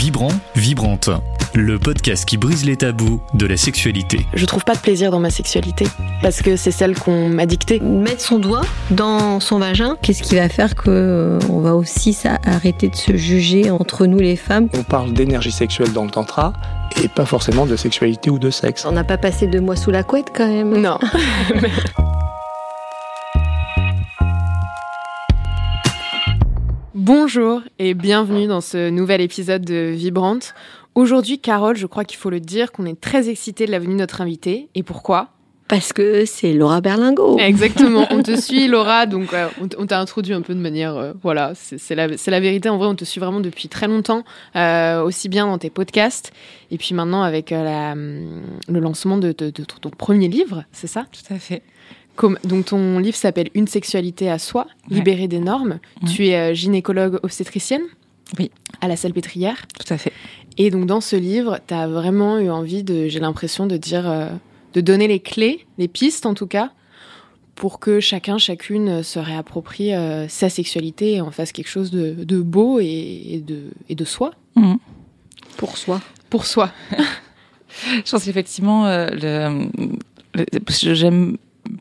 Vibrant, vibrante. Le podcast qui brise les tabous de la sexualité. Je trouve pas de plaisir dans ma sexualité parce que c'est celle qu'on m'a dictée. Mettre son doigt dans son vagin, qu'est-ce qui va faire que euh, on va aussi arrêter de se juger entre nous les femmes? On parle d'énergie sexuelle dans le tantra et pas forcément de sexualité ou de sexe. On n'a pas passé deux mois sous la couette quand même. Non. Bonjour et bienvenue dans ce nouvel épisode de Vibrante. Aujourd'hui, Carole, je crois qu'il faut le dire qu'on est très excité de la venue de notre invitée. Et pourquoi? Parce que c'est Laura Berlingo. Exactement, on te suit Laura, donc euh, on t'a introduit un peu de manière, euh, voilà, c'est la, la, vérité, en vrai on te suit vraiment depuis très longtemps, euh, aussi bien dans tes podcasts, et puis maintenant avec la, le lancement de, de, ton premier livre, c'est ça? Tout à fait. Comme, donc ton livre s'appelle Une sexualité à soi, libérée des normes. Tu es gynécologue obstétricienne Oui. À la Salpêtrière. Tout à fait. Et donc dans ce livre, tu as vraiment eu envie de, j'ai l'impression de dire de donner les clés, les pistes en tout cas, pour que chacun, chacune se réapproprie euh, sa sexualité et en fasse quelque chose de, beau et, de, et de soi. Mmh. Pour soi. Pour soi. je pense qu'effectivement, euh, j'aime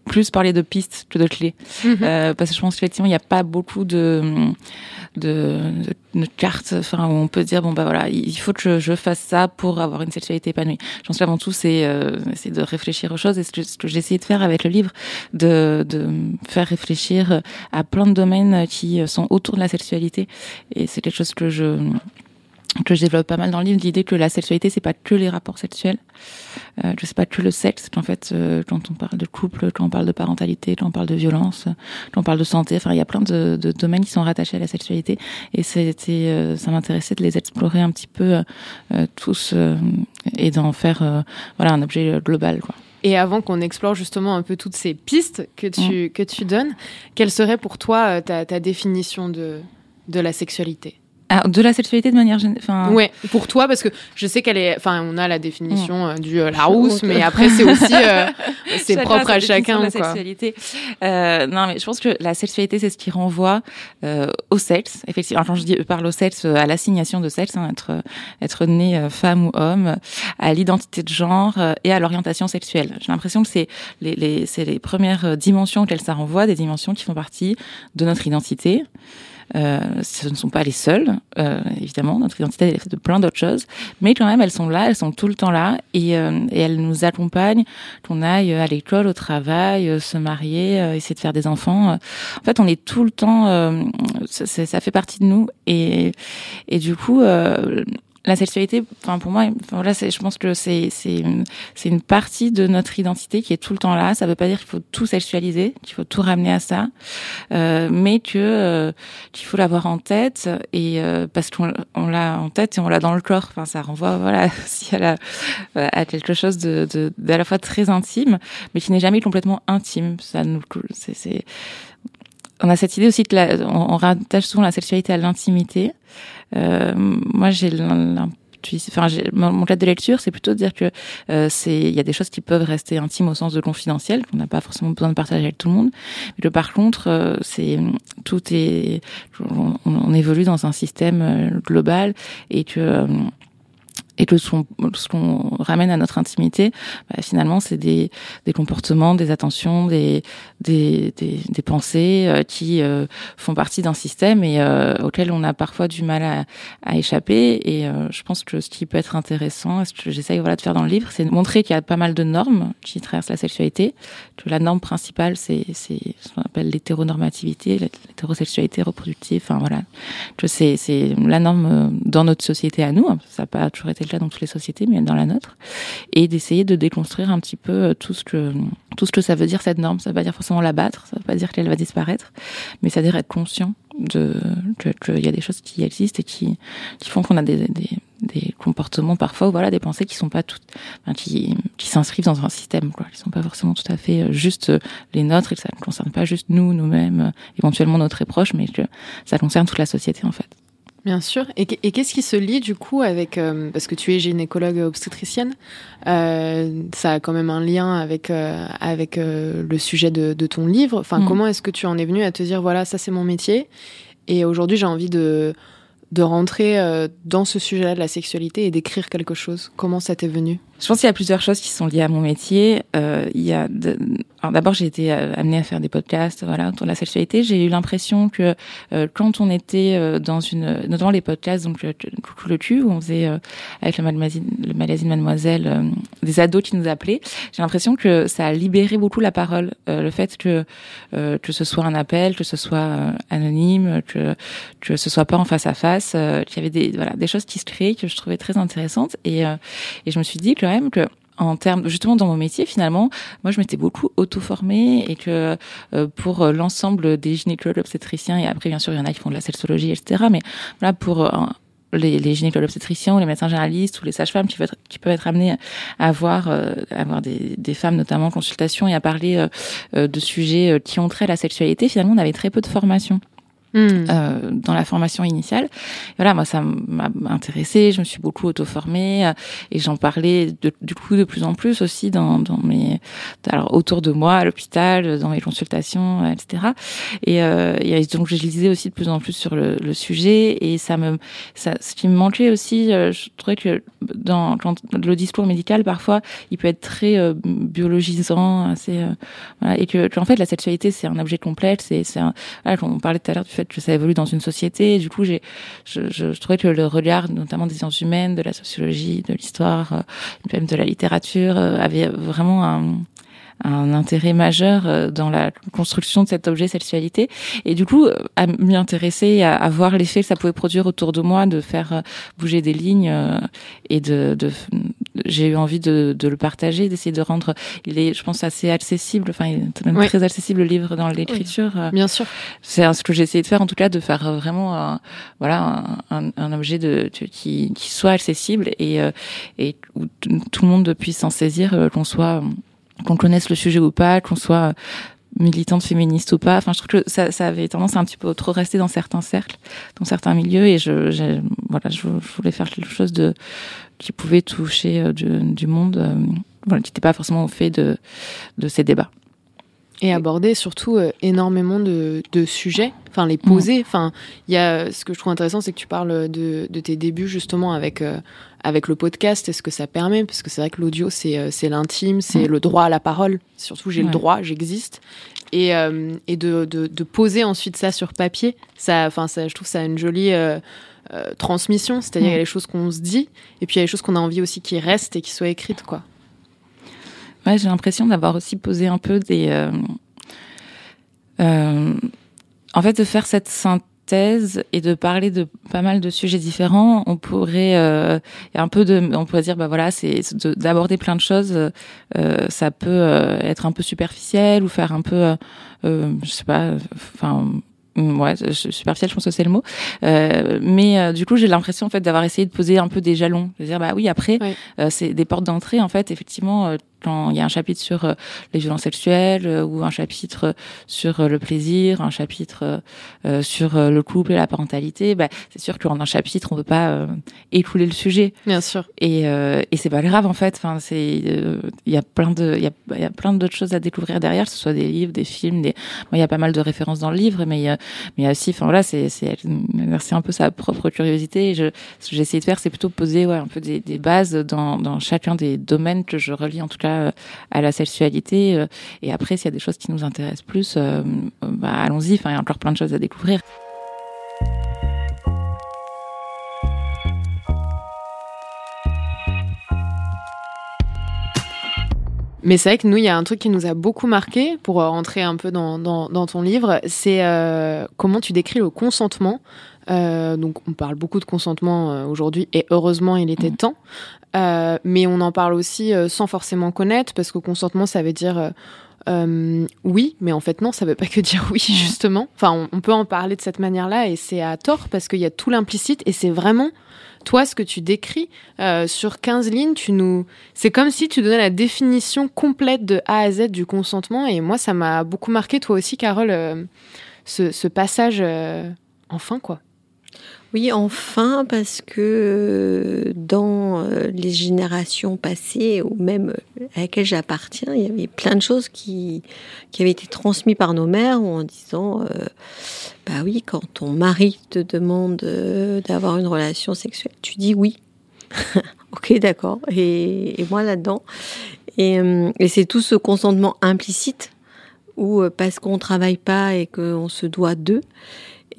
plus parler de pistes que de clés. Mhm. Euh, parce que je pense qu'effectivement, il n'y a pas beaucoup de, de, de, cartes enfin, où on peut dire, bon, bah voilà, il faut que je, fasse ça pour avoir une sexualité épanouie. Je pense qu'avant tout, c'est euh, de réfléchir aux choses. Et ce que, ce que j'ai essayé de faire avec le livre, de, de faire réfléchir à plein de domaines qui sont autour de la sexualité. Et c'est quelque chose que je que je développe pas mal dans le livre, l'idée que la sexualité, c'est pas que les rapports sexuels, euh, que c'est pas que le sexe, qu'en fait, euh, quand on parle de couple, quand on parle de parentalité, quand on parle de violence, quand on parle de santé, enfin, il y a plein de, de, domaines qui sont rattachés à la sexualité, et c'était, euh, ça m'intéressait de les explorer un petit peu euh, tous et d'en faire, voilà, un objet global, quoi. Et avant qu'on explore justement un peu toutes ces pistes que tu, mm. que tu donnes, quelle serait pour toi ta, ta définition de, de la sexualité? Ah, de la sexualité de manière générale. Ouais, pour toi, parce que je sais qu'elle est. Enfin, on a la définition euh, du euh, Larousse, mais après, c'est aussi. Euh, c'est propre à chacun. La sexualité. Euh, non, mais je pense que la sexualité, c'est ce qui renvoie au sexe. Effectivement, quand je dis, parle au sexe, à l'assignation de sexe, hein, être, être né femme ou homme, à l'identité de genre et à l'orientation sexuelle. J'ai l'impression que c'est les, les, les premières dimensions auxquelles ça renvoie, des dimensions qui font partie de notre identité. Euh, ce ne sont pas les seules, euh, évidemment. Notre identité est faite de plein d'autres choses, mais quand même elles sont là, elles sont tout le temps là et, euh, et elles nous accompagnent. Qu'on aille à l'école, au travail, se marier, essayer de faire des enfants. En fait, on est tout le temps. Ça, ça, fait partie de nous et et du coup la sexualité, enfin pour moi, voilà, je pense que c'est c'est c'est une partie de notre identité qui est tout le temps là. Ça veut pas dire qu'il faut tout sexualiser, qu'il faut tout ramener à ça, euh, mais que euh, qu'il faut l'avoir en tête et euh, parce qu'on on l'a en tête et on l'a dans le corps. Enfin, ça renvoie voilà à, la, à quelque chose de, de, à la fois très intime, mais qui n'est jamais complètement intime. Ça nous c'est on a cette idée aussi que la, on rattache souvent la sexualité à l'intimité. Euh, moi, j'ai enfin, mon cadre de lecture, c'est plutôt de dire que euh, c'est, il y a des choses qui peuvent rester intimes au sens de confidentiel, qu'on n'a pas forcément besoin de partager avec tout le monde. Mais que par contre, euh, c'est tout est, on, on, évolue dans un système euh, global et que et que ce qu'on ramène à notre intimité, bah, finalement, c'est des, des comportements, des attentions, des, des, des, des pensées euh, qui euh, font partie d'un système et euh, auquel on a parfois du mal à, à échapper. Et je pense que ce qui peut être intéressant, ce que j'essaye voilà, de faire dans le livre, c'est de montrer qu'il y a pas mal de normes qui traversent la sexualité, que la norme principale, c'est ce qu'on appelle l'hétéronormativité, l'hétérosexualité reproductive, enfin voilà, que c'est la norme dans notre société à nous, ça n'a pas toujours été dans toutes les sociétés, mais dans la nôtre, et d'essayer de déconstruire un petit peu euh, tout ce que tout ce que ça veut dire cette norme. Ça veut pas dire forcément la battre, ça veut pas dire qu'elle va disparaître, mais ça veut dire être conscient de qu'il y a des choses qui existent et qui font qu'on a des, des, comportements parfois voilà des pensées qui sont pas toutes qui s'inscrivent dans un système quoi qui sont pas forcément tout à fait euh, juste euh, les nôtres et que ça ne concerne pas juste nous nous-mêmes éventuellement notre très proches mais que ça concerne toute la société en fait Bien sûr. Et, qu'est-ce qui se lie du coup avec euh, parce que tu es gynécologue obstétricienne, euh, ça a quand même un lien avec euh, avec le sujet de, ton livre. Enfin, mm. comment est-ce que tu en es venu à te dire voilà ça c'est mon métier? Et aujourd'hui j'ai envie de de rentrer dans ce sujet-là de la sexualité et d'écrire quelque chose Comment ça t'est venu? Je pense qu'il y a plusieurs choses qui sont liées à mon métier. Euh, il y a d'abord j'ai été euh, amenée à faire des podcasts voilà autour de la sexualité. J'ai eu l'impression que euh, quand on était euh, dans une notamment les podcasts donc Coucou le cul où on faisait avec le magazine le magazine Mademoiselle des ados qui nous appelaient, j'ai l'impression que ça a libéré beaucoup la parole. le fait que que ce soit un appel, que ce soit anonyme, que que ce soit pas en face à face euh, qu'il y avait des voilà des choses qui se créaient que je trouvais très intéressantes et euh, et je me suis dit quand que termes justement dans mon métier finalement moi je m'étais beaucoup auto-formée et que euh, pour l'ensemble des gynécologues obstétriciens et après bien sûr il y en a qui font de la sexologie etc mais voilà pour les, les gynécologues obstétriciens ou les médecins généralistes ou les sages-femmes qui, qui, peuvent être amenés à avoir, euh, à des, des, femmes notamment en consultation et à parler euh, de sujets qui ont trait à la sexualité, finalement on avait très peu de formation. Hmm. Euh, dans la formation initiale. Et voilà, moi ça m'a intéressé, je me suis beaucoup auto-formée euh, et j'en parlais de, du coup de plus en plus aussi dans, dans mes alors autour de moi à l'hôpital, dans mes consultations, euh, etc. Et, euh, et, donc je lisais aussi de plus en plus sur le, le sujet et ça me ça ce qui me manquait aussi, euh, je trouvais que dans, le discours médical parfois il peut être très biologisant, assez voilà, et que, en fait la sexualité c'est un objet complexe, c'est c'est voilà, on parlait tout à l'heure du que ça évolue dans une société. Du coup, j'ai, je, je, je, trouvais que le regard, notamment des sciences humaines, de la sociologie, de l'histoire, euh, même de la littérature, euh, avait vraiment un, un intérêt majeur euh, dans la construction de cet objet sexualité. Et du coup à m'y intéresser à, à voir l'effet que ça pouvait produire autour de moi de faire euh, bouger des lignes euh, et de, de j'ai eu envie de, de le partager d'essayer de rendre il est je pense assez accessible. Enfin il est même très accessible le livre dans l'écriture bien sûr. C'est ce que j'ai essayé de faire en tout cas de faire vraiment un, voilà un, un, objet de, qui, qui soit accessible et et où tout le monde puisse s'en saisir qu'on soit qu'on connaisse le sujet ou pas, qu'on soit militante féministe ou pas. Enfin, je trouve que ça, ça avait tendance à un petit peu trop rester dans certains cercles, dans certains milieux, et je, voilà, je, voulais faire quelque chose de qui pouvait toucher euh, du, du, monde, euh, voilà, qui n'était pas forcément au fait de, de ces débats. Et aborder surtout euh, énormément de, de, sujets, enfin les poser. Enfin, il y a ce que je trouve intéressant, c'est que tu parles de, de tes débuts justement avec euh, avec le podcast et ce que ça permet, parce que c'est vrai que l'audio c'est euh, c'est l'intime, c'est le droit à la parole. Surtout j'ai le droit, j'existe. Et et de, de, de poser ensuite ça sur papier, ça, enfin ça, je trouve ça une jolie transmission. C'est-à-dire il y a les choses qu'on se dit, et puis il y a les choses qu'on a envie aussi qui restent et qui soient écrites, quoi. Ouais, j'ai l'impression d'avoir aussi posé un peu des. Euh, euh, en fait, de faire cette synthèse et de parler de pas mal de sujets différents, on pourrait euh, un peu de, on pourrait dire bah voilà, c'est d'aborder plein de choses. Euh, ça peut être un peu superficiel ou faire un peu, je sais pas, enfin Mm, ouais, superficiel, je pense que c'est le mot. Euh, mais euh, du coup, j'ai l'impression en fait d'avoir essayé de poser un peu des jalons, de dire bah oui, après, euh, c'est des portes d'entrée en fait. Effectivement, euh, quand il y a un chapitre sur euh, les violences sexuelles ou un chapitre sur le plaisir, un chapitre sur le couple et la parentalité, bah, c'est sûr qu'en un chapitre, on peut pas écouler le sujet. Bien sûr. Et, et c'est pas grave en fait. Enfin, c'est il y a plein de il y a, y a plein d'autres choses à découvrir derrière, que ce soit des livres, des films, des. il y a pas mal de références dans le livre, mais il y a mais aussi, enfin voilà, c'est c'est un peu sa propre curiosité. je, ce que j'ai essayé de faire, c'est plutôt poser ouais un peu des, des bases dans dans chacun des domaines que je relie en tout cas euh, à la sexualité. Euh, et après, s'il y a des choses qui nous intéressent plus, euh, bah, allons-y. Enfin, il y a encore plein de choses à découvrir. Mais c'est vrai que nous, il y a un truc qui nous a beaucoup marqué pour euh, rentrer un peu dans, dans, dans ton livre, c'est euh, comment tu décris le consentement. Euh, donc, on parle beaucoup de consentement aujourd'hui et heureusement, il était mmh. temps. Euh, mais on en parle aussi sans forcément connaître parce que consentement, ça veut dire oui, mais en fait non, ça veut pas que dire oui justement. Enfin, on, on peut en parler de cette manière-là et c'est à tort parce qu'il y a tout l'implicite et c'est vraiment toi, ce que tu décris euh, sur 15 lignes, tu nous, c'est comme si tu donnais la définition complète de A à Z du consentement. Et moi, ça m'a beaucoup marqué, toi aussi, Carole, euh, ce, ce, passage euh, enfin, quoi. Oui, enfin, parce que euh, dans euh, les générations passées, ou même euh, à laquelle j'appartiens, il y avait plein de choses qui, qui avaient été transmises par nos mères en disant, bah oui, quand ton mari te demande d'avoir une relation sexuelle, tu dis oui. ok, d'accord. Et, moi là-dedans. Et, et c'est tout ce consentement implicite, ou parce qu'on ne travaille pas et qu'on se doit d'eux.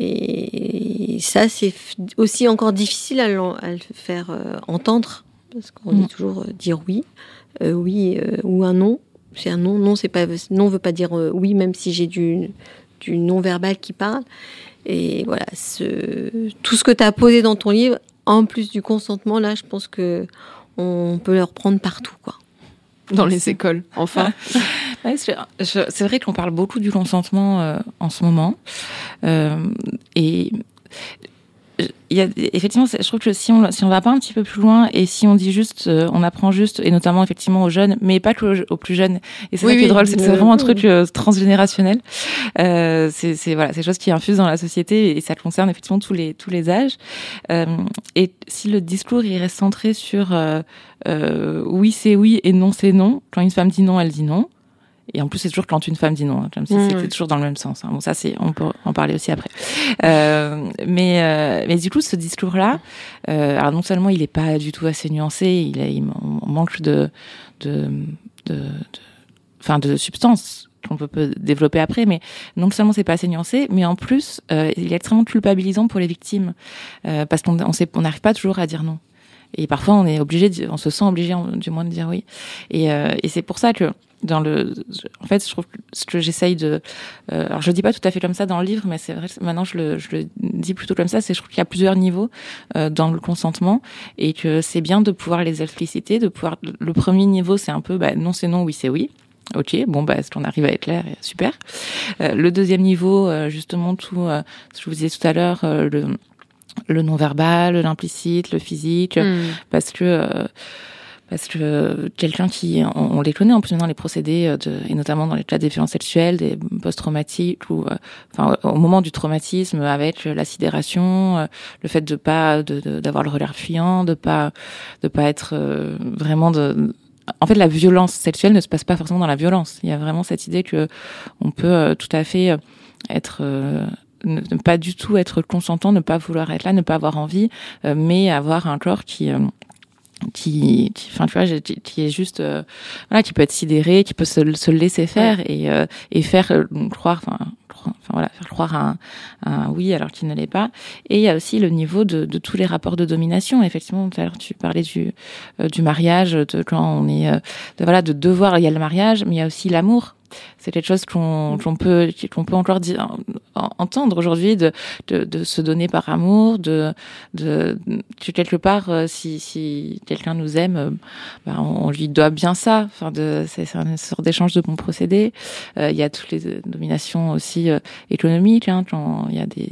Et ça, c'est aussi encore difficile à, le faire euh, entendre, parce qu'on dit mm. toujours euh, dire oui, euh, oui ou un non. C'est un non, non, c'est pas, non veut pas dire oui, même si j'ai du, du non verbal qui parle. Et voilà, ce, tout ce que tu as posé dans ton livre, en plus du consentement, là, je pense que on peut le reprendre partout, quoi. Dans les écoles, enfin. c'est vrai qu'on parle beaucoup du consentement euh, en ce moment. Euh, et y a, effectivement, je trouve que si on si on va pas un petit peu plus loin et si on dit juste, euh, on apprend juste et notamment effectivement aux jeunes, mais pas que aux, plus jeunes. Et c'est ça qui est drôle, c'est vraiment un truc euh, transgénérationnel. Euh, c'est c'est voilà, c'est des choses qui infusent dans la société et ça concerne effectivement tous les tous les âges. Euh, et si le discours il reste centré sur oui c'est oui et non c'est non, quand une femme dit non, elle dit non. Et en plus, c'est toujours quand une femme dit non, comme si c'était toujours dans le même sens. Hein. Bon, ça, c'est, on peut en parler aussi après. Euh, mais, euh, mais du coup, ce discours-là, euh, alors non seulement il est pas du tout assez nuancé, il, il manque de, de, de, enfin, de, substance qu'on peut, développer après, mais non seulement c'est pas assez nuancé, mais en plus, euh, il est extrêmement culpabilisant pour les victimes, euh, parce qu'on on on n'arrive pas toujours à dire non. Et parfois, on est obligé, on se sent obligé, du moins, de dire oui. Et, euh, et c'est pour ça que dans le en fait je trouve que ce que j'essaye de euh, alors je dis pas tout à fait comme ça dans le livre mais c'est vrai maintenant je le, je le dis plutôt comme ça c'est je trouve qu'il y a plusieurs niveaux euh, dans le consentement et que c'est bien de pouvoir les expliciter de pouvoir le premier niveau c'est un peu bah, non c'est non oui c'est oui Ok, bon bah est-ce qu'on arrive à être clair Super? Euh, le deuxième niveau, euh, justement tout, euh, ce que je vous disais tout à l'heure, le, le non-verbal, l'implicite, le physique, hmm. parce que parce que quelqu'un qui, on, les connaît en plus les procédés, euh, de, et notamment dans les cas des violences sexuelles, des post-traumatiques, ou euh, enfin au moment du traumatisme, avec la sidération, euh, le fait de pas d'avoir le relais fuyant, de pas de pas être vraiment de en fait, la violence sexuelle ne se passe pas forcément dans la violence. Il y a vraiment cette idée que on peut tout à fait être ne, pas du tout être consentant, ne pas vouloir être là, ne pas avoir envie, mais avoir un corps qui qui, qui, enfin tu vois, qui est juste, euh, voilà, qui peut être sidéré, qui peut se, se laisser faire et, euh, et faire euh, croire, enfin, enfin voilà, faire croire un, un oui alors qu'il ne l'est pas. Et il y a aussi le niveau de, de tous les rapports de domination. Effectivement, tout à l'heure tu parlais du du mariage, de quand on est, de, voilà, de devoir. Il y a le mariage, mais il y a aussi l'amour c'est quelque chose qu'on mm. peut qu'on peut encore dire, entendre aujourd'hui de, de, de se donner par amour, de de quelque part euh, si si quelqu'un nous aime, euh, ben on, lui doit bien ça. Enfin de c'est une sorte d'échange de bons procédés. Euh, il y a toutes les dominations aussi économiques hein, il y a des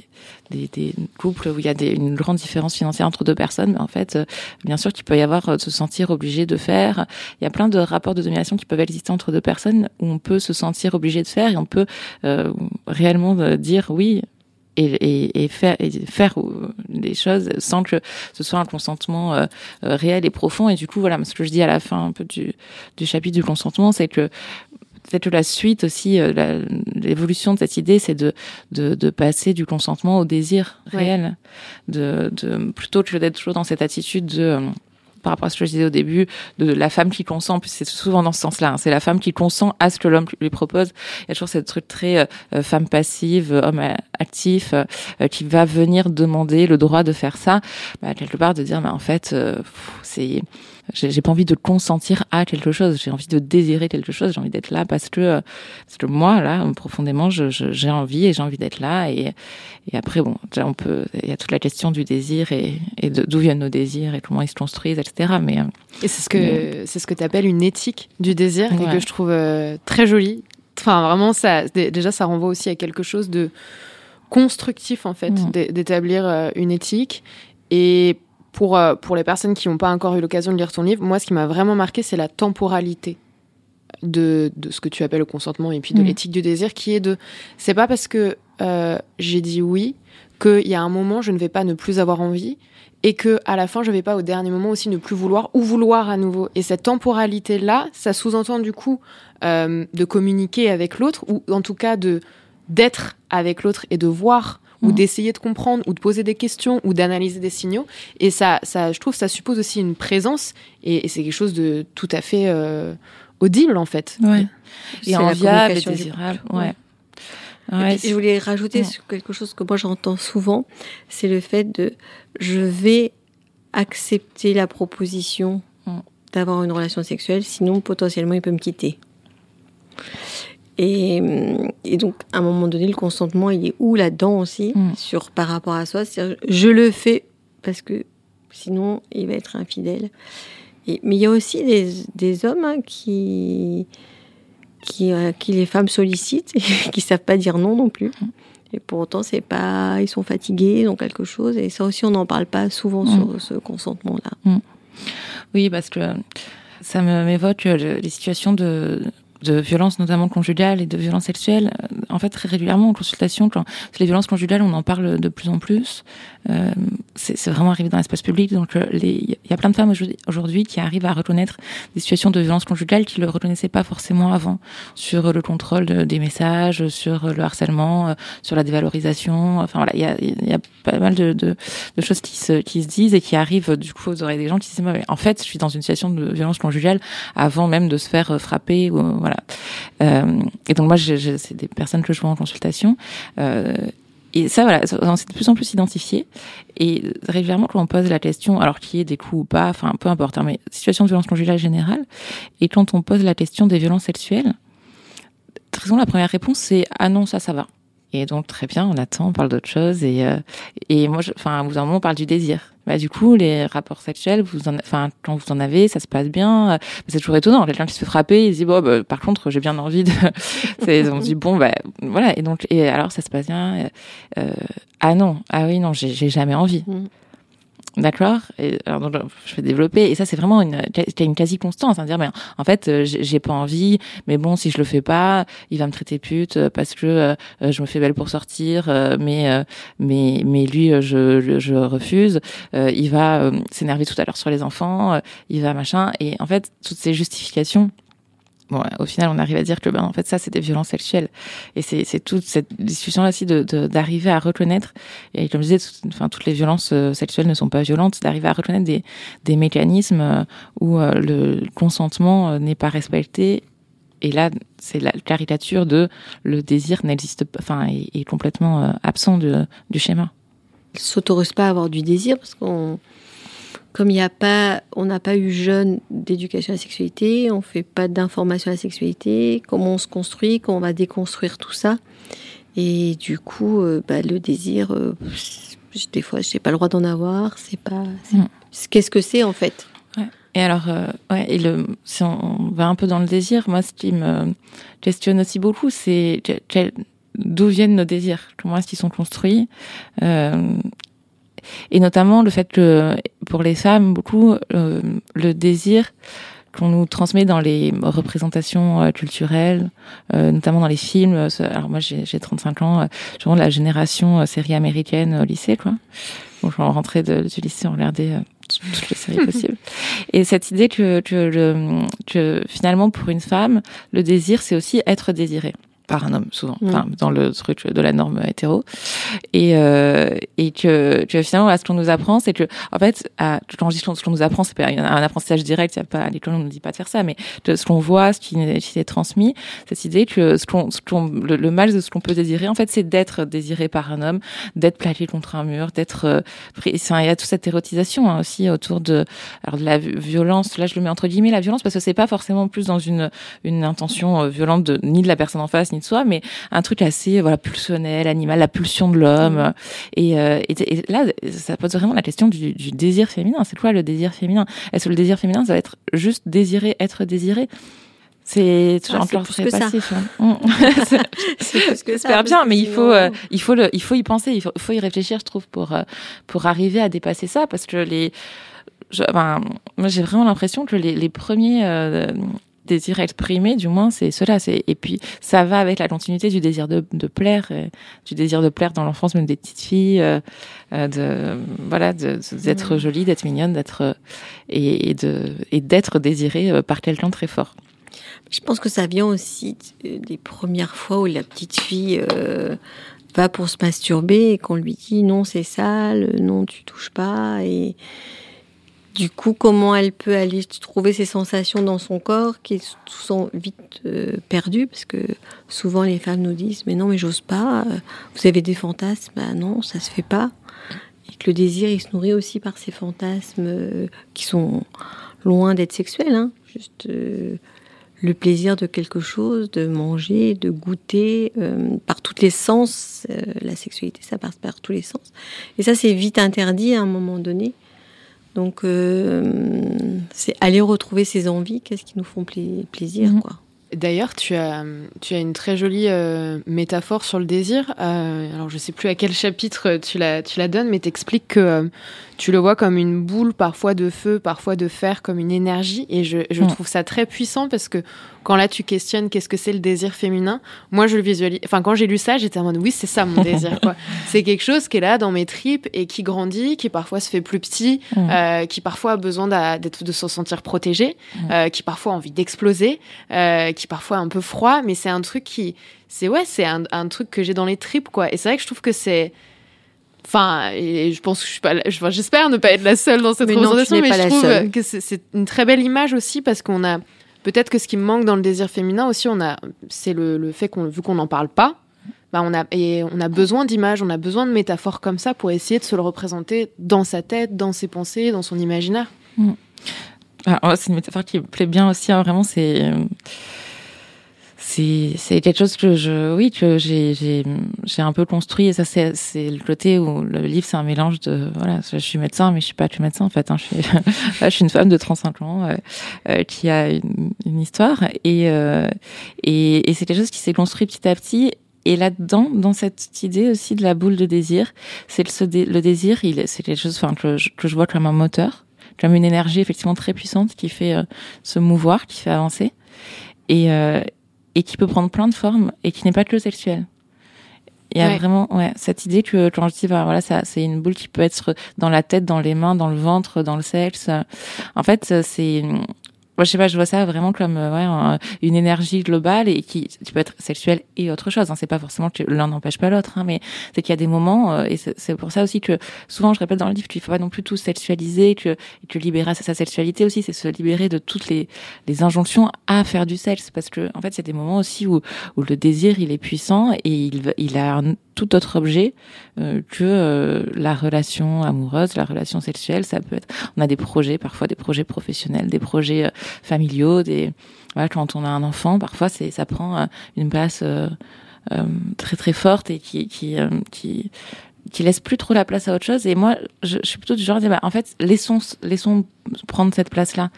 des, des, couples où il y a des, une grande différence financière entre deux personnes, mais en fait, euh, bien sûr qu'il peut y avoir euh, se sentir obligé de faire. Il y a plein de rapports de domination qui peuvent exister entre deux personnes où on peut se sentir obligé de faire et on peut euh, réellement dire oui. Et, et, et, faire et faire des choses sans que ce soit un consentement réel et profond et du coup voilà ce que je dis à la fin un peu du, du chapitre du consentement c'est que peut-être la suite aussi, euh, l'évolution de cette idée, c'est de, de, de, passer du consentement au désir réel, de, de plutôt que d'être toujours dans cette attitude de euh, par rapport à ce que je disais au début, de la femme qui consent, puis c'est souvent dans ce sens-là, hein, c'est la femme qui consent à ce que l'homme lui propose. Il y a toujours cette truc très euh, femme passive, homme actif, qui va venir demander le droit de faire ça, bah, quelque part de dire, mais en fait, c'est j'ai pas envie de consentir à quelque chose. J'ai envie de désirer quelque chose. J'ai envie d'être là parce que parce que moi là profondément j'ai je, envie et j'ai envie d'être là et et après bon on peut il y a toute la question du désir et, et d'où viennent nos désirs et comment ils se construisent etc. Mais et c'est ce que c'est ce que tu appelles une éthique du désir et que je trouve euh, très jolie. Enfin vraiment ça déjà ça renvoie aussi à quelque chose de constructif en fait d'établir euh, une éthique et pour, euh, pour les personnes qui n'ont pas encore eu l'occasion de lire ton livre, moi, ce qui m'a vraiment marqué, c'est la temporalité de, de, ce que tu appelles le consentement et puis de mm. l'éthique du désir, qui est de. C'est pas parce que euh, j'ai dit oui qu'il y a un moment, je ne vais pas ne plus avoir envie et que à la fin, je vais pas au dernier moment aussi ne plus vouloir ou vouloir à nouveau. Et cette temporalité-là, ça sous-entend du coup euh, de communiquer avec l'autre ou en tout cas de d'être avec l'autre et de voir ou Mhm. d'essayer de comprendre ou de poser des questions ou d'analyser des signaux. Et ça, ça, je trouve, ça suppose aussi une présence et, et c'est quelque chose de tout à fait euh, audible en fait. Ouais. C'est Et la enviable et communication du désirable. Ouais. Et Ouais, je voulais rajouter Ouais. sur quelque chose que moi j'entends souvent, c'est le fait de je vais accepter la proposition Mm. d'avoir une relation sexuelle, sinon potentiellement il peut me quitter. Et, et donc à un moment donné, le consentement il est où là-dedans aussi, Mm. sur par rapport à soi, c'est je le fais parce que sinon il va être infidèle. Et, mais il y a aussi des, des hommes hein, qui qui, euh, qui les femmes sollicitent et qui savent pas dire non non plus. Et pour autant, c'est pas, ils sont fatigués, ils ont quelque chose. Et ça aussi, on n'en parle pas souvent Mm. sur ce consentement-là. Oui, parce que ça me m'évoque euh, les situations de de violence notamment conjugale et de violence sexuelle euh, en fait très régulièrement en consultation quand les violences conjugales on en parle de plus en plus. Euh, c'est vraiment arrivé dans l'espace public. Donc euh, il y a plein de femmes aujourd'hui- qui arrivent à reconnaître des situations de violence conjugale qui le reconnaissaient pas forcément avant sur le contrôle de- des messages sur le harcèlement euh, sur la dévalorisation. Enfin voilà il y a, y a pas mal de, de, de choses qui se qui se disent et qui arrivent du coup aux oreilles des gens qui disent mais en fait je suis dans une situation de violence conjugale avant même de se faire euh, frapper ou voilà. Euh, et donc moi c'est des personnes que je vois en consultation euh, et ça voilà c'est de plus en plus identifié. Et régulièrement quand on pose la question alors qu'il y ait des coups ou pas enfin peu importe hein, mais situation de violence conjugale générale et quand on pose la question des violences sexuelles très souvent la première réponse c'est ah non ça ça va et donc très bien, on attend, on parle d'autre chose et euh, et moi, enfin, vous un moment on parle du désir. Bah du coup, les rapports sexuels, vous en, enfin quand vous en avez, ça se passe bien. Euh, C'est toujours étonnant. Quelqu'un qui se fait frapper, il se dit bon, bah, par contre, j'ai bien envie de. C'est, on dit bon, bah voilà. Et donc et alors ça se passe bien. Euh, ah non, ah oui non, j'ai jamais envie. Mm. D'accord. Alors je vais développer. Et ça, c'est vraiment une, c'est une quasi constance, c'est-à-dire, mais en fait, euh, j'ai pas envie. Mais bon, si je le fais pas, il va me traiter pute euh, parce que euh, je me fais belle pour sortir. mais mais mais lui, je je, refuse. Il va s'énerver tout à l'heure sur les enfants. il va machin. Et en fait, toutes ces justifications. Bon, au final, on arrive à dire que ben en fait ça c'est des violences sexuelles et c'est toute cette discussion là aussi de de- d'arriver à reconnaître et comme je disais, enfin toutes les violences euh, sexuelles ne sont pas violentes, d'arriver à reconnaître des des mécanismes euh, où euh, le consentement n'est pas respecté et là c'est la caricature de le désir n'existe pas, enfin est, est complètement absent de, du schéma. Ils s'autorisent pas à avoir du désir parce qu'on, comme il n'y a pas, on n'a pas eu jeune d'éducation à la sexualité, on fait pas d'information à la sexualité, comment on se construit, comment on va déconstruire tout ça. Et du coup, euh, bah, le désir, euh, des fois, j'ai pas le droit d'en avoir. C'est pas. Mm. Qu'est-ce que c'est en fait? Et alors, euh, ouais, et le, si on, on va un peu dans le désir, moi, ce qui me questionne aussi beaucoup, c'est d'où viennent nos désirs, comment est-ce qu'ils sont construits, et notamment le fait que pour les femmes, beaucoup, euh, le désir qu'on nous transmet dans les représentations euh, culturelles, euh, notamment dans les films. euh, Alors moi, j'ai j'ai 35 ans, euh, je suis vraiment de la génération euh, série américaine au lycée, quoi. Donc, je rentrais de, du lycée, on regardait toutes les séries possibles. Et cette idée que, que, le, que finalement, pour une femme, le désir, c'est aussi être désiré par un homme, souvent, Mm. enfin, dans le truc de la norme hétéro. Et, euh, et que, que finalement, là, ce qu'on nous apprend, c'est que, en fait, à, quand je dis ce qu'on nous apprend, c'est pas un apprentissage direct, il y a pas, à l'école, on ne nous dit pas de faire ça, mais ce qu'on voit, ce qui, qui est transmis, cette idée que ce qu'on, ce qu'on, le, le mal de ce qu'on peut désirer, en fait, c'est d'être désiré par un homme, d'être plaqué contre un mur, d'être, euh, pris- il y a toute cette érotisation hein, aussi autour de, alors de la vi- violence. Là, je le mets entre guillemets la violence parce que c'est pas forcément plus dans une une intention euh, violente de ni de la personne en face ni de soi, mais un truc assez voilà pulsionnel, animal, la pulsion de l'homme. Et, euh, et, et là, ça pose vraiment la question du, du désir féminin. C'est quoi le désir féminin? Est-ce que le désir féminin, ça va être juste désirer, être désiré? C'est Ah, encore c'est très plus que ça. passif. hein. Mm. C'est- plus que J'espère bien, mais il faut, euh, il faut le, il faut y penser, il faut, il faut y réfléchir, je trouve, pour euh, pour arriver à dépasser ça, parce que les, je, enfin, moi j'ai vraiment l'impression que les, les premiers euh, désir exprimé, du moins, c'est cela. C'est et puis ça va avec la continuité du désir de, de plaire, du désir de plaire dans l'enfance, même des petites filles, euh, euh de voilà, d'être Mmh. jolie, d'être mignonne, d'être et, et de et d'être désirée euh, par quelqu'un très fort. Je pense que ça vient aussi de- des premières fois où la petite fille euh, va pour se masturber et qu'on lui dit non c'est sale, non tu touches pas et du coup comment elle peut aller trouver ses sensations dans son corps qui sont vite euh, perdues? Parce que souvent les femmes nous disent mais non mais j'ose pas, euh, vous avez des fantasmes, bah non ça se fait pas et que le désir il se nourrit aussi par ces fantasmes euh, qui sont loin d'être sexuels, hein, juste le plaisir de quelque chose, de manger, de goûter, par tous les sens. la sexualité, ça passe par tous les sens. Et ça, c'est vite interdit à un moment donné. Donc, euh, c'est aller retrouver ses envies, qu'est-ce qui nous font pla- plaisir, Mhm. quoi. D'ailleurs, tu as, tu as une très jolie euh, métaphore sur le désir. Euh, alors, je sais plus à quel chapitre tu la, tu la donnes, mais t'expliques que euh, tu le vois comme une boule, parfois de feu, parfois de fer, comme une énergie. Et je, je Mm. trouve ça très puissant parce que quand là, tu questionnes qu'est-ce que c'est le désir féminin, moi, je le visualise. Enfin, quand j'ai lu ça, j'étais en mode oui, c'est ça mon désir. C'est quelque chose qui est là dans mes tripes et qui grandit, qui parfois se fait plus petit, Mm. euh, qui parfois a besoin d'être, de se sentir protégé, Mm. euh, qui parfois a envie d'exploser, euh, qui parfois est un peu froid, mais c'est un truc qui, c'est ouais, c'est un, un truc que j'ai dans les tripes quoi. Et c'est vrai que je trouve que c'est, enfin, et je pense que je suis pas, j'espère ne pas être la seule dans cette Mais représentation, mais je trouve que c'est, c'est une très belle image aussi parce qu'on a, peut-être que ce qui me manque dans le désir féminin aussi, on a, c'est le, le fait qu'on, vu qu'on n'en parle pas. Bah on a et on a besoin d'images, on a besoin de métaphores comme ça pour essayer de se le représenter dans sa tête, dans ses pensées, dans son imaginaire. Ouais, c'est une métaphore qui me plaît bien aussi. hein, vraiment, c'est euh, c'est c'est quelque chose que je oui que j'ai j'ai j'ai un peu construit et ça c'est c'est le côté où le livre c'est un mélange de voilà je suis médecin mais je suis pas que médecin en fait hein, je suis je suis une femme de 35 ans euh, euh, qui a une, une histoire et euh, et, et c'est quelque chose qui s'est construit petit à petit. Et là-dedans, dans cette idée aussi de la boule de désir, c'est le, le désir, il est- c'est quelque chose enfin, que, je, que je vois comme un moteur, comme une énergie effectivement très puissante qui fait euh, se mouvoir, qui fait avancer, et, euh, et qui peut prendre plein de formes et qui n'est pas que le sexuel. Il y a Ouais. vraiment ouais, cette idée que quand je dis bah, voilà ça c'est une boule qui peut être dans la tête, dans les mains, dans le ventre, dans le sexe. En fait, c'est moi, je sais pas, je vois ça vraiment comme euh, ouais, un- une énergie globale et qui, qui peut être sexuelle et autre chose. Hein. C'est pas forcément que l'un n'empêche pas l'autre, hein, mais c'est qu'il y a des moments euh, et c'est c'est pour ça aussi que souvent je répète dans le livre qu'il faut pas non plus tout sexualiser, que que libérer sa, sexualité aussi, c'est se libérer de toutes les les injonctions à faire du sexe, parce que en fait, a des moments aussi où où le désir il est puissant et il il a un tout autre objet euh, que euh, la relation amoureuse, la relation sexuelle. Ça peut être, on a des projets, parfois des projets professionnels, des projets euh, familiaux, des voilà, quand on a un enfant, parfois c'est ça prend euh, une place euh, euh, très très forte et qui qui qui qui laisse plus trop la place à autre chose. Et moi je, je suis plutôt du genre à dire bah, en fait laissons laissons prendre cette place là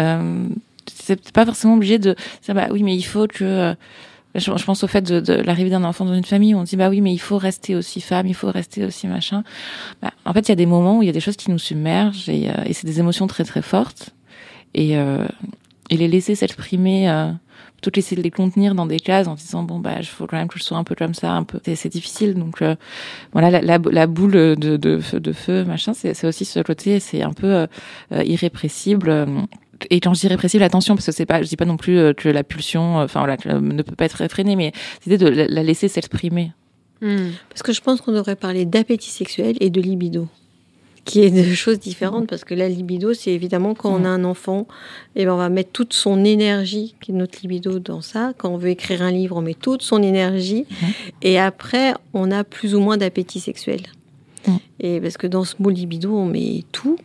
euh, c'est pas forcément obligé de dire bah oui mais il faut que euh, je, je pense au fait de, de l'arrivée d'un enfant dans une famille où on dit bah oui mais il faut rester aussi femme il faut rester aussi machin. Bah, en fait il y a des moments où il y a des choses qui nous submergent et, euh, et c'est des émotions très très fortes et, euh, et les laisser s'exprimer euh, plutôt que de les contenir dans des cases en disant bon bah il faut quand même que je sois un peu comme ça un peu c'est, difficile donc euh, voilà la, boule de, feu, machin c'est, aussi ce côté c'est un peu euh, irrépressible et quand je dis répressible, attention, parce que c'est pas, je dis pas non plus que la pulsion, enfin voilà, ne peut pas être réfrénée, mais l'idée de la, la laisser s'exprimer. Hmm. Parce que je pense qu'on devrait parler d'appétit sexuel et de libido, qui est deux choses différentes. Parce que la libido, c'est évidemment quand on a un enfant, et ben on va mettre toute son énergie, qui est notre libido, dans ça. Quand on veut écrire un livre, on met toute son énergie. Et après, on a plus ou moins d'appétit sexuel. Et parce que dans ce mot libido, on met tout,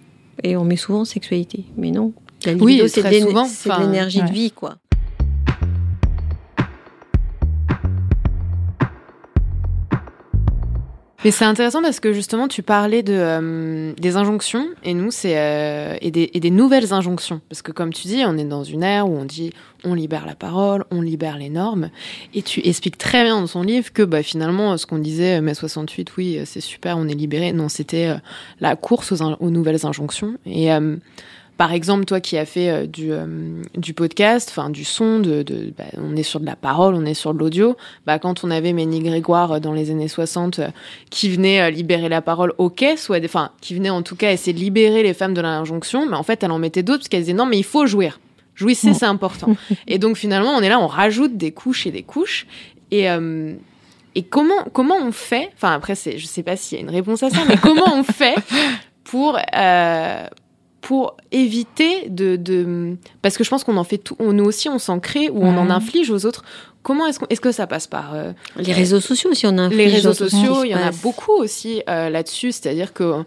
et on met souvent sexualité. Mais non. La Oui, libido, c'est de c'est l'énergie ouais. de vie, quoi. Mais c'est intéressant parce que justement, tu parlais de, euh, des injonctions et nous, c'est euh, et, des, et des nouvelles injonctions. Parce que comme tu dis, on est dans une ère où on dit on libère la parole, on libère les normes. Et tu expliques très bien dans son livre que bah, finalement, ce qu'on disait, euh, mai 68, oui, euh, c'est super, on est libéré. Non, c'était euh, la course aux, aux nouvelles injonctions. Et par exemple, toi qui as fait euh, du, euh, du podcast, enfin du son, de, de bah, on est sur de la parole, on est sur de l'audio. Bah, quand on avait Ménie Grégoire euh, dans les années 60 euh, qui venait libérer la parole, ok, soit, enfin, qui venait en tout cas essayer de libérer les femmes de l'injonction, mais en fait, elle en mettait d'autres parce qu'elle disait non, mais il faut jouir. Jouissez, c'est important. et donc finalement, on est là, on rajoute des couches et des couches. Et, euh, et comment, comment on fait, enfin après, je sais pas s'il y a une réponse à ça, mais comment on fait pour, euh, pour éviter de, de, parce que je pense qu'on en fait tout, on, nous aussi, on s'en crée ou on en inflige aux autres. Comment est-ce, qu'on- est-ce que ça passe par euh, Les réseaux sociaux aussi, on a les réseaux sociaux, il y en a beaucoup aussi euh, là-dessus, c'est-à-dire que euh,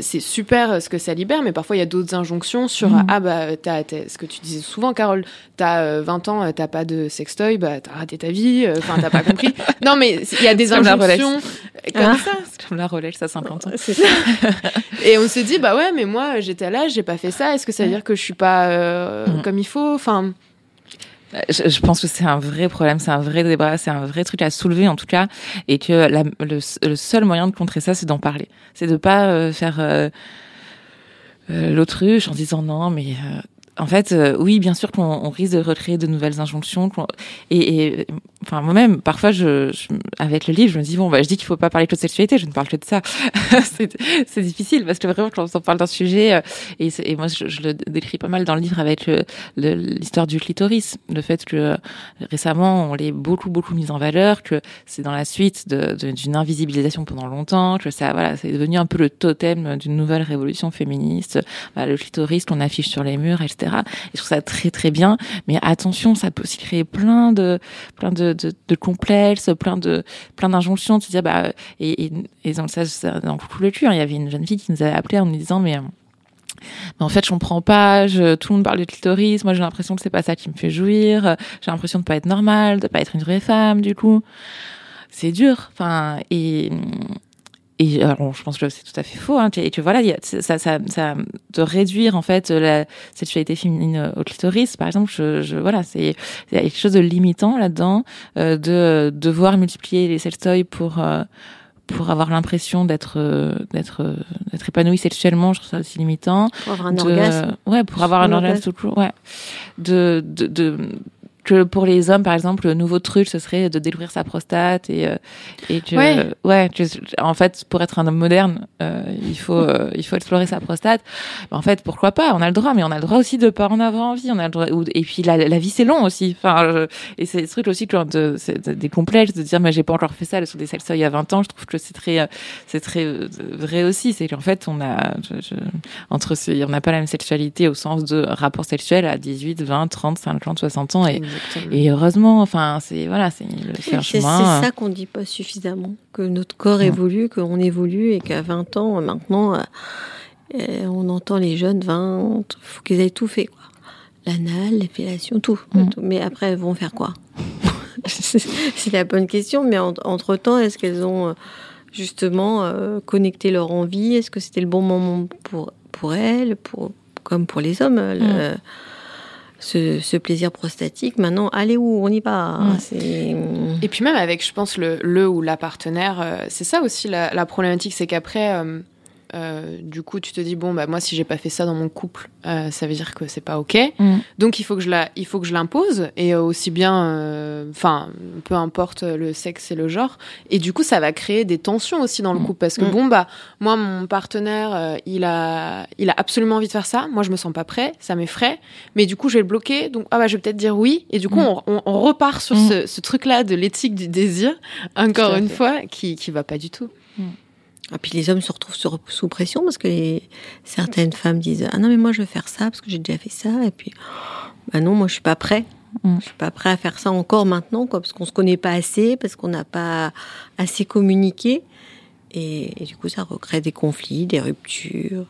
c'est super euh, ce que ça libère, mais parfois il y a d'autres injonctions sur euh, ah bah t'as, ce que tu disais souvent, Carole, t'as euh, 20 ans, t'as pas de sextoy, bah t'as raté ta vie, euh, enfin t'as pas compris. Non mais il y a des C'est comme la injonctions comme Hein ça, C'est comme la relèche, ça s'implante. et on se dit bah ouais mais moi j'étais à l'âge, j'ai pas fait ça, est-ce que ça veut dire que je suis pas euh, Mhm. comme il faut, enfin Je, je pense que c'est un vrai problème, c'est un vrai débat, c'est un vrai truc à soulever en tout cas, et que la- le, le seul moyen de contrer ça, c'est d'en parler. C'est de pas euh, faire euh, euh, l'autruche en disant non, mais euh, en fait, euh, oui, bien sûr qu'on on risque de recréer de nouvelles injonctions. Et, et enfin moi-même, parfois, je, je- avec le livre, je me dis bon, bah, je dis qu'il faut pas parler que de sexualité, je ne parle que de ça. c'est difficile parce que vraiment, quand on parle d'un sujet, euh, et, et moi, je, le décris pas mal dans le livre avec l'histoire du clitoris, le fait que euh, récemment, on l'ait beaucoup, beaucoup mis en valeur, que c'est dans la suite d'une invisibilisation pendant longtemps, que ça, voilà, c'est devenu un peu le totem d'une nouvelle révolution féministe, Voilà, le clitoris qu'on affiche sur les murs, etc. Et je trouve ça très, très bien. Mais attention, ça peut aussi créer plein de, plein de, de, de complexes, plein de, plein d'injonctions. Tu dis, bah, et, et, et dans, ça, dans le cul, hein, il y avait une jeune fille qui nous avait appelé en nous disant, mais, mais en fait, je comprends pas. Je, tout le monde parle de clitoris. Moi, j'ai l'impression que c'est pas ça qui me fait jouir. J'ai l'impression de pas être normale, de pas être une vraie femme, du coup. C'est dur. Enfin, et, et alors, je pense que c'est tout à fait faux. Hein, et que voilà, il y a, ça, ça, ça, de réduire en fait la sexualité féminine au clitoris, par exemple, je, je voilà, c'est il y a quelque chose de limitant là-dedans, euh, de devoir multiplier les sextoys pour euh, pour avoir l'impression d'être euh, d'être euh, d'être épanoui sexuellement, je trouve ça aussi limitant Pour avoir un de- orgasme. Ouais, pour avoir un Un orgasme tout court, ouais. De, de, de, que pour les hommes, par exemple, le nouveau truc, ce serait de découvrir sa prostate et, euh, et que, Ouais. ouais, que, en fait, pour être un homme moderne, euh, il faut, euh, il faut explorer sa prostate. En fait, pourquoi pas? On a le droit, mais on a le droit aussi de pas en avoir envie. On a le droit, ou- et puis la, la vie, c'est long aussi. Enfin, je- et c'est ce truc aussi que de, de- des complexes de dire, mais j'ai pas encore fait ça sur des sextoys il y a 20 ans. Je trouve que c'est très, euh, c'est très euh, vrai aussi. C'est qu'en fait, on a, je- je- entre ces, on n'a pas la même sexualité au sens de rapport sexuel à 18, 20, 30, 50, 60 ans. Et, Exactement. et heureusement, enfin, c'est, voilà, c'est, le- c'est ça qu'on dit pas suffisamment, que notre corps évolue, qu'on évolue et qu'à 20 ans, maintenant, euh, euh, on entend les jeunes 20, faut qu'ils aient tout fait, quoi. L'anal, l'épilation, tout, Mm. tout. Mais après, elles vont faire quoi? C'est la bonne question, mais en- entre-temps, est-ce qu'elles ont euh, justement euh, connecté leur envie? Est-ce que c'était le bon moment pour, pour elles, pour, comme pour les hommes le- ce, ce plaisir prostatique, maintenant, allez où? On y va. Mm. Et puis même avec, je pense, le, le ou la partenaire, euh, c'est ça aussi la, la problématique, c'est qu'après, euh, du coup, tu te dis, bon, bah moi, si j'ai pas fait ça dans mon couple, euh, ça veut dire que c'est pas OK. Mm. Donc il faut que je la, il faut que je l'impose, et euh, aussi bien, euh, enfin, peu importe le sexe et le genre. Et du coup, ça va créer des tensions aussi dans le Mm. couple, parce que Mm. bon, bah, moi, mon partenaire, il a, il a absolument envie de faire ça. Moi, je me sens pas prêt, ça m'effraie. Mais du coup, je vais le bloquer. Donc, ah bah, je vais peut-être dire oui. Et du coup, on, on- repart sur ce, ce truc-là de l'éthique du désir, encore une fait. fois, qui, qui va pas du tout. Et puis les hommes se retrouvent sur- sous pression parce que les- certaines femmes disent Ah non, mais moi je veux faire ça parce que j'ai déjà fait ça. Et puis, bah non, moi je suis pas prêt. Mm. Je suis pas prêt à faire ça encore maintenant, quoi, parce qu'on se connaît pas assez, parce qu'on n'a pas assez communiqué. Et, et du coup, ça recrée des conflits, des ruptures.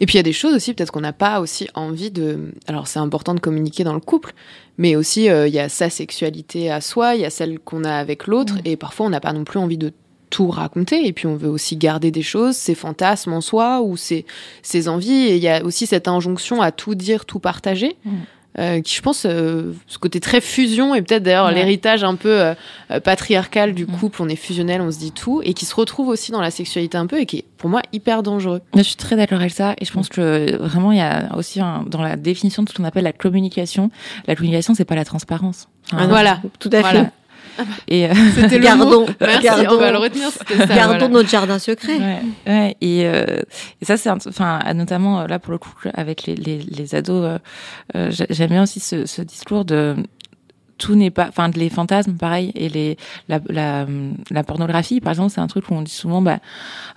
Et puis il y a des choses aussi, peut-être qu'on n'a pas aussi envie de. Alors c'est important de communiquer dans le couple, mais aussi euh, il y a sa sexualité à soi, il y a celle qu'on a avec l'autre, Mm. et parfois on n'a pas non plus envie de tout raconter, et puis on veut aussi garder des choses, ses fantasmes en soi ou ses, ses envies, et il y a aussi cette injonction à tout dire, tout partager. Mm. euh, qui je pense euh, ce côté très fusion et peut-être d'ailleurs Ouais. l'héritage un peu euh, euh, patriarcal du Mhm. couple, on est fusionnel, on se dit tout, et qui se retrouve aussi dans la sexualité un peu et qui est pour moi hyper dangereux. Je suis très d'accord avec ça et je pense que vraiment il y a aussi un- dans la définition de ce qu'on appelle la communication, la communication c'est pas la transparence. Enfin, Ah non, voilà. Tout à Voilà. Et euh, le Gardons, mot. Merci, gardons, on va le retenir, ça. gardons voilà. notre jardin secret. ouais, ouais, et, euh, et ça c'est un- enfin notamment euh, là pour le coup avec les les, les ados euh, euh, j'a- j'aime bien aussi ce, ce discours de tout n'est pas enfin les fantasmes pareil et les la, la, la pornographie par exemple c'est un truc où on dit souvent bah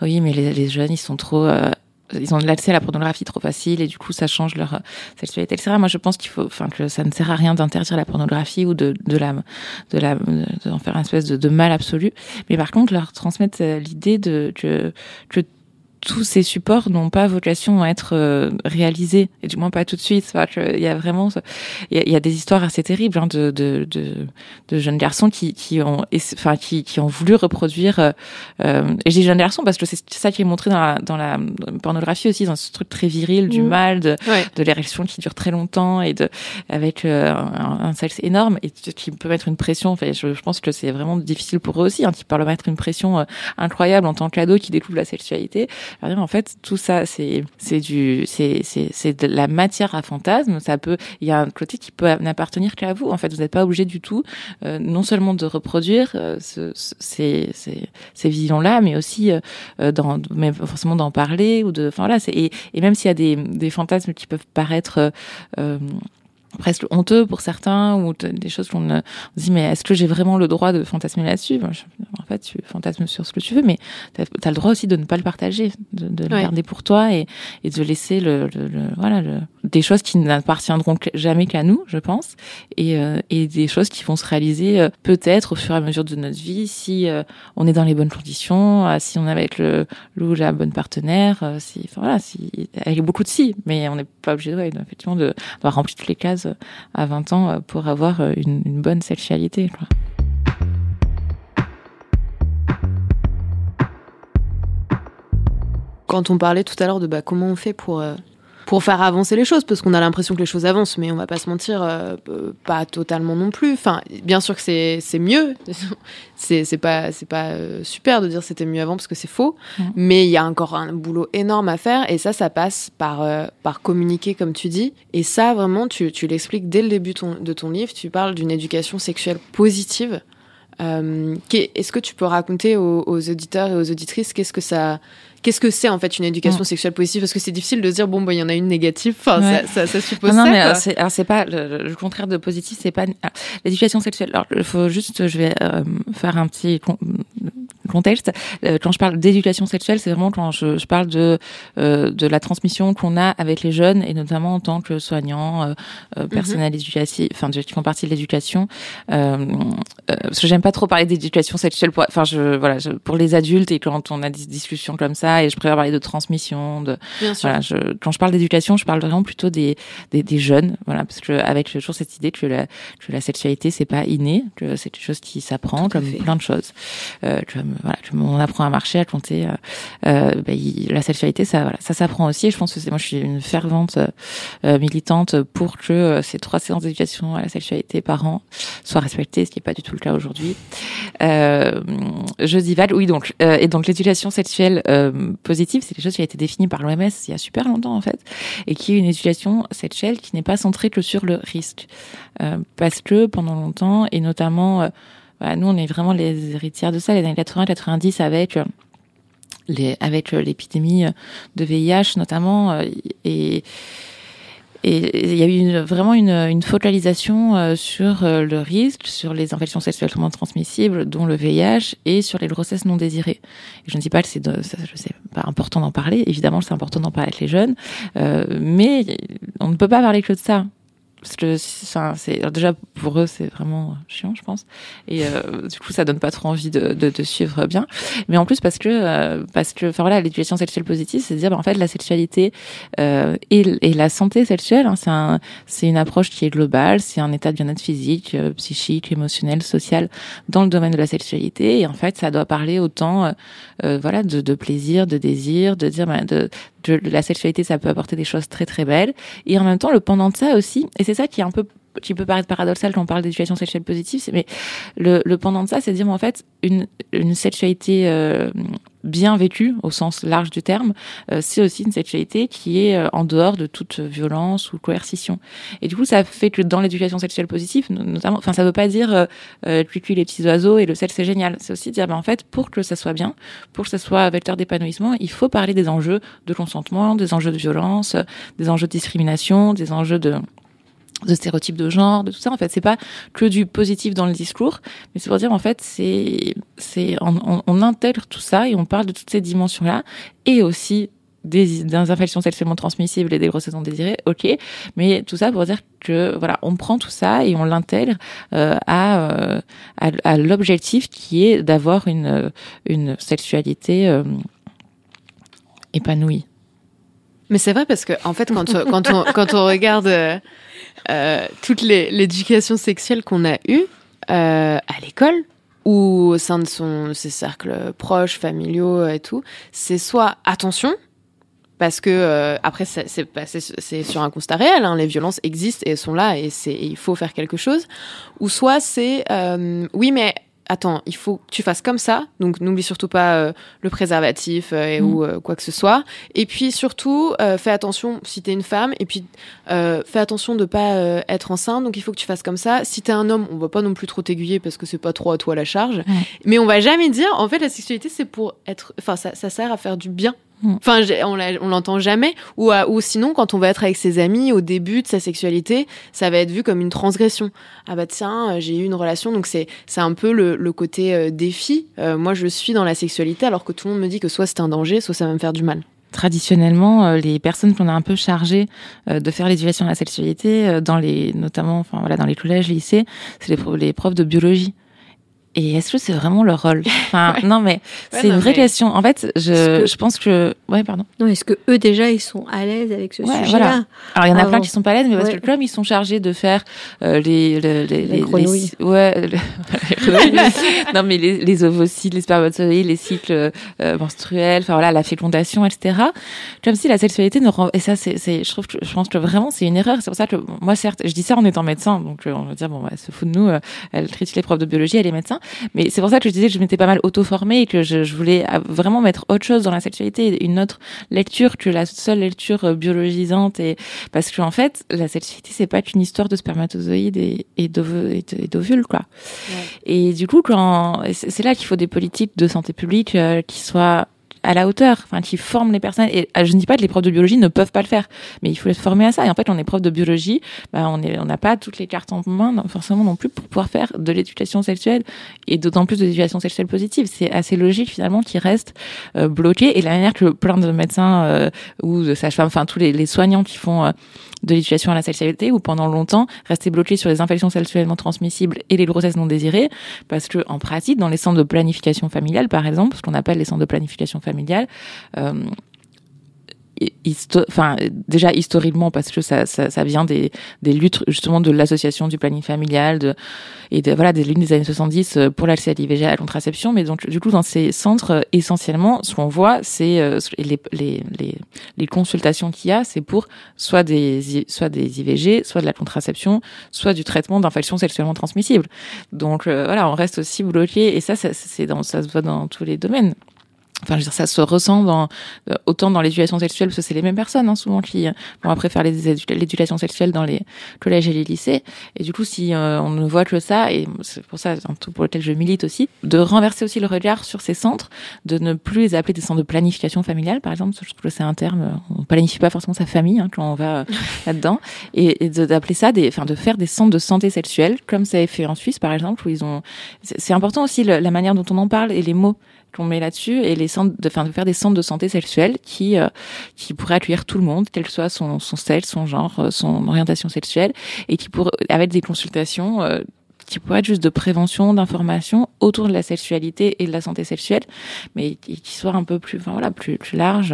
oui mais les, les jeunes ils sont trop euh, ils ont l'accès à la pornographie trop facile et du coup ça change leur euh, sexualité etc moi je pense qu'il faut enfin que ça ne sert à rien d'interdire la pornographie ou de de la de la d'en faire une espèce de, de mal absolu. Mais par contre leur transmettre euh, l'idée de que que tous ces supports n'ont pas vocation à être euh, réalisés, et du moins pas tout de suite. Il y a vraiment, il y a, des histoires assez terribles hein, de, de, de, de jeunes garçons qui, qui ont, enfin, qui, qui ont voulu reproduire. euh, euh, et je dis jeunes garçons parce que c'est ça qui est montré dans la, dans la pornographie aussi, dans ce truc très viril du Mhm. mal, de, Ouais. de l'érection qui dure très longtemps et de avec euh, un, un sexe énorme et qui peut mettre une pression. Enfin, je, je pense que c'est vraiment difficile pour eux aussi, hein, qui peuvent leur mettre une pression euh, incroyable en tant qu'ado qui découvre la sexualité. Alors, en fait, tout ça, c'est c'est du c'est c'est de la matière à fantasme. Ça peut il y a un côté qui peut n'appartenir qu'à vous. En fait, vous n'êtes pas obligé du tout, euh, non seulement de reproduire euh, ce, ce- ces ces ces visions là, mais aussi euh, dans mais forcément d'en parler ou de enfin voilà. Et, même s'il y a des fantasmes qui peuvent paraître presque honteux pour certains ou des choses qu'on on se dit mais est-ce que j'ai vraiment le droit de fantasmer là-dessus? Ben, en fait tu fantasmes sur ce que tu veux mais tu as, le droit aussi de ne pas le partager de, de le garder pour toi et, et de laisser le, le- le- voilà le, des choses qui n'appartiendront jamais qu'à nous je pense et, euh, et des choses qui vont se réaliser euh, peut-être au fur et à mesure de notre vie si euh, on est dans les bonnes conditions euh, si on est avec le, ou la bonne partenaire euh, si enfin voilà si avec beaucoup de si mais on n'est pas obligé ouais, effectivement de d'avoir rempli toutes les cases à 20 ans euh, pour avoir euh, une, bonne sexualité. Quand on parlait tout à l'heure de bah, comment on fait pour, euh, pour faire avancer les choses, parce qu'on a l'impression que les choses avancent, mais on va pas se mentir, euh, euh, pas totalement non plus. Enfin, bien sûr que c'est c'est mieux, c'est c'est pas, c'est pas euh, super de dire c'était mieux avant parce que c'est faux, Mhm. mais il y a encore un boulot énorme à faire, et ça, ça passe par, euh, par communiquer, comme tu dis. Et ça, vraiment, tu, tu l'expliques dès le début ton- de ton livre, tu parles d'une éducation sexuelle positive. Euh, Est-ce que tu peux raconter aux, aux auditeurs et aux auditrices qu'est-ce que ça, qu'est-ce que c'est en fait une éducation Mm. sexuelle positive? Parce que c'est difficile de dire bon bah il y en a une négative. Enfin Ouais. ça, ça, ça suppose non, non, ça. mais c'est, pas le, contraire de positif, c'est pas l'éducation sexuelle. Alors il faut juste, je vais euh, faire un petit contexte. Euh, quand je parle d'éducation sexuelle, c'est vraiment quand je, je parle de euh, de la transmission qu'on a avec les jeunes et notamment en tant que soignant, euh, euh, personnel éducatif, enfin qui font partie de l'éducation. Euh, euh, parce que j'aime pas trop parler d'éducation sexuelle pour, enfin je voilà, je- pour les adultes et quand on a des discussions comme ça et je préfère parler de transmission, de Bien sûr. voilà, je, quand je parle d'éducation, je parle vraiment plutôt des, des, des jeunes, voilà, parce que avec toujours cette idée que la, que la sexualité c'est pas inné, que c'est quelque chose qui s'apprend comme fait. plein de choses, euh, comme voilà, on apprend à marcher, à compter, euh, euh, ben, il- la sexualité ça, voilà, ça s'apprend aussi. Et je pense que c'est, moi je suis une fervente euh, militante pour que euh, ces trois séances d'éducation à la sexualité par an soient respectées, ce qui n'est pas du tout le cas aujourd'hui. Euh, je oui donc, euh, et donc l'éducation sexuelle positive, c'est quelque chose qui a été défini par l'OMS il y a super longtemps en fait, et qui est une éducation sexuelle qui n'est pas centrée que sur le risque, parce que pendant longtemps et notamment, voilà, nous on est vraiment les héritières de ça, les années 80-90 avec euh, les, avec euh, l'épidémie euh, de VIH notamment et et il y a eu une- vraiment une, une focalisation euh, sur le risque, sur les infections sexuellement transmissibles, dont le VIH, et sur les grossesses non désirées. Je ne dis pas que c'est pas important d'en parler. Évidemment, c'est important d'en parler avec les jeunes, euh, mais on ne peut pas parler que de ça. Parce que c'est déjà pour eux c'est vraiment chiant je pense. Et euh, du coup ça donne pas trop envie de, de, de suivre bien. Mais en plus parce que euh, parce que enfin voilà l'éducation sexuelle positive c'est dire bah, en fait la sexualité euh, et, et la santé sexuelle hein, c'est un c'est une approche qui est globale c'est un état de bien-être physique euh, psychique émotionnel social dans le domaine de la sexualité. Et en fait ça doit parler autant euh, euh, voilà de, de plaisir de désir de dire bah, de la sexualité, ça peut apporter des choses très très belles. Et en même temps, le pendant de ça aussi, et c'est ça qui est un peu qui peut paraître paradoxal quand on parle d'éducation sexuelle positive, mais le, le pendant de ça, c'est de dire en fait une, une sexualité euh, bien vécue au sens large du terme, euh, c'est aussi une sexualité qui est euh, en dehors de toute violence ou coercition. Et du coup, ça fait que dans l'éducation sexuelle positive, notamment, enfin, ça veut pas dire euh, euh les petits oiseaux et le sexe c'est génial. C'est aussi dire, ben, en fait, pour que ça soit bien, pour que ça soit vecteur d'épanouissement, il faut parler des enjeux de consentement, des enjeux de violence, des enjeux de discrimination, des enjeux de de stéréotypes de genre, de tout ça. En fait, c'est pas que du positif dans le discours, mais c'est pour dire en fait, c'est c'est on, on, intègre tout ça et on parle de toutes ces dimensions là et aussi des, des infections sexuellement transmissibles et des grossesses non désirées, ok, mais tout ça pour dire que voilà, on prend tout ça et on l'intègre euh, à, euh, à, à l'objectif qui est d'avoir une une sexualité euh, épanouie. Mais c'est vrai parce que en fait, quand quand on quand on regarde euh, euh, toute l'éducation sexuelle qu'on a eue euh, à l'école ou au sein de son, ses cercles proches, familiaux et tout, c'est soit attention, parce que euh, après c'est sur un constat réel, hein, les violences existent et sont là et, c'est il faut faire quelque chose, ou soit c'est euh, oui mais attends, il faut que tu fasses comme ça, donc n'oublie surtout pas euh, le préservatif euh, ou mm. euh, quoi que ce soit. Et puis surtout, fais attention si t'es une femme, et puis fais attention de pas être enceinte, donc il faut que tu fasses comme ça. Si t'es un homme, on va pas non plus trop t'aiguiller parce que c'est pas trop à toi la charge. Mais on va jamais dire, en fait, la sexualité c'est pour être, enfin ça, ça sert à faire du bien. Enfin, on l'entend jamais. Ou, ou sinon, quand on va être avec ses amis au début de sa sexualité, ça va être vu comme une transgression. Ah bah tiens, euh, j'ai eu une relation, donc c'est c'est un peu le, le côté euh, défi. Euh, moi, je suis dans la sexualité, alors que tout le monde me dit que soit c'est un danger, soit ça va me faire du mal. Traditionnellement, les personnes qu'on a un peu chargées de faire l'éducation à la sexualité, dans les, notamment, enfin voilà, dans les collèges, lycées, c'est les, les profs de biologie. Et est-ce que c'est vraiment leur rôle enfin, Non, mais c'est une vraie question. En fait, je, je pense que. Ouais, pardon. Non, est-ce que eux déjà ils sont à l'aise avec ce sujet-là voilà. Alors il y en a plein qui sont pas à l'aise, mais parce que comme ils sont chargés de faire euh, les, les, les, les, les ouais, non mais les, les ovocytes, les spermatozoïdes, les cycles euh, menstruels, enfin voilà, la fécondation, etc. Comme si la sexualité ne rend... et ça c'est, je trouve que je pense que vraiment c'est une erreur. C'est pour ça que moi certes, je dis ça en étant médecin, donc euh, on va dire bon, bah, se fout de nous. Euh, elle critique les profs de biologie, elle est médecin. Mais c'est pour ça que je disais que je m'étais pas mal auto-formée et que je, je, voulais vraiment mettre autre chose dans la sexualité, une autre lecture que la seule lecture euh, biologisante. Et parce que en fait, la sexualité c'est pas qu'une histoire de spermatozoïdes et, et d'ovules, quoi. Et du coup, quand c'est là qu'il faut des politiques de santé publique euh, qui soient à la hauteur, enfin qui forment les personnes. Et ah, je ne dis pas que les profs de biologie ne peuvent pas le faire, mais il faut les former à ça. Et en fait, on est prof de biologie, bah, on on n'a pas toutes les cartes en main forcément non plus pour pouvoir faire de l'éducation sexuelle et d'autant plus de l'éducation sexuelle positive. C'est assez logique finalement qu'ils restent euh, bloqués. Et la manière que plein de médecins euh, ou de sages-femmes, enfin tous les, soignants qui font euh, de l'éducation à la sexualité ou pendant longtemps rester bloqués sur les infections sexuellement transmissibles et les grossesses non désirées parce que en pratique dans les centres de planification familiale par exemple ce qu'on appelle les centres de planification familiale euh, enfin déjà historiquement parce que ça, ça, vient des, des luttes justement de l'association du planning familial et voilà des luttes des années 70 euh, pour l'accès à l'IVG à la contraception. Mais donc du coup dans ces centres euh, essentiellement ce qu'on voit c'est les, les, consultations qu'il y a c'est pour soit des soit des IVG soit de la contraception soit du traitement d'infections sexuellement transmissibles. Donc voilà on reste aussi bloqué et ça, ça ça se voit dans tous les domaines Enfin, je veux dire, ça se ressent dans, euh, autant dans l'éducation sexuelle, parce que c'est les mêmes personnes, hein, souvent, qui euh, vont après faire l'éducation sexuelle dans les collèges et les lycées. Et du coup, si euh, on ne voit que ça, et c'est pour ça, un tout pour lequel je milite aussi, de renverser aussi le regard sur ces centres, de ne plus les appeler des centres de planification familiale, par exemple, je trouve que c'est un terme, on planifie pas forcément sa famille hein, quand on va là-dedans, et, et d'appeler ça des, enfin, de faire des centres de santé sexuelle, comme ça est fait en Suisse, par exemple, où ils ont, c'est important aussi la manière dont on en parle et les mots qu'on met là-dessus et les centres de, enfin, de faire des centres de santé sexuelle qui euh, qui pourraient accueillir tout le monde, quel que soit son, son sexe, son genre, euh, son orientation sexuelle et qui pourraient avec des consultations euh, qui pourraient être juste de prévention, d'information autour de la sexualité et de la santé sexuelle, mais qui, soient un peu plus, enfin voilà, plus plus large.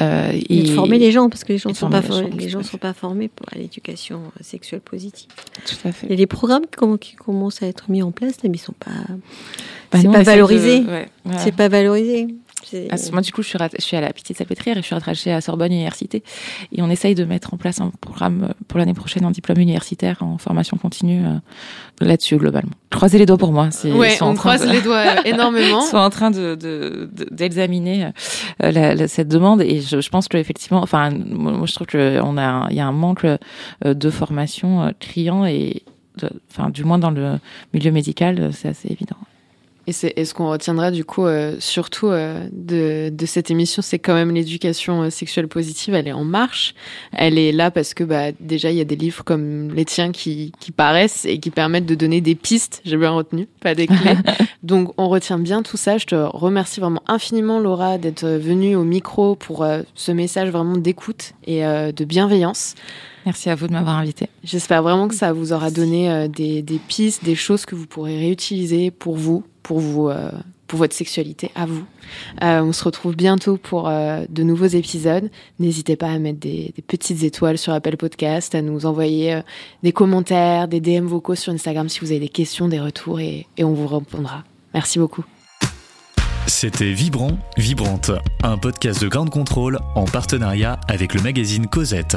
Euh, et, de former les gens parce que les gens sont pas les gens, sont pas formés pour l'éducation sexuelle positive. Tout à fait. Il y a des programmes qui, commencent à être mis en place, mais ils sont pas bah c'est pas valorisé. C'est pas valorisé. Ah, moi, du coup, je suis, je suis à la Petite Salpêtrière et je suis rattachée à Sorbonne Université. Et on essaye de mettre en place un programme pour l'année prochaine en diplôme universitaire, en formation continue, euh, là-dessus, globalement. Croisez les doigts pour moi. Oui, on croise les doigts énormément. Ils sont en train d'examiner de, de, cette demande et je, je pense qu'effectivement, enfin, moi, je trouve qu'il on a, il y a un manque de formation criant et, enfin, du moins dans le milieu médical, c'est assez évident. Et, c'est, ce qu'on retiendra du coup euh, surtout euh, de, de, cette émission, c'est quand même l'éducation euh, sexuelle positive. Elle est en marche. Elle est là parce que bah, déjà il y a des livres comme les tiens qui, qui paraissent et qui permettent de donner des pistes. J'ai bien retenu, pas des clés. Donc on retient bien tout ça. Je te remercie vraiment infiniment Laura d'être venue au micro pour ce message vraiment d'écoute et de bienveillance. Merci à vous de m'avoir invité. J'espère vraiment que ça vous aura donné des, des pistes, des choses que vous pourrez réutiliser pour vous, pour vous, euh, pour votre sexualité à vous. Euh, on se retrouve bientôt pour euh, de nouveaux épisodes. N'hésitez pas à mettre des, petites étoiles sur Apple Podcast, à nous envoyer des commentaires, des DM vocaux sur Instagram si vous avez des questions, des retours et, et on vous répondra. Merci beaucoup. C'était Vibrant, Vibrante, un podcast de Grande Contrôle en partenariat avec le magazine Cosette.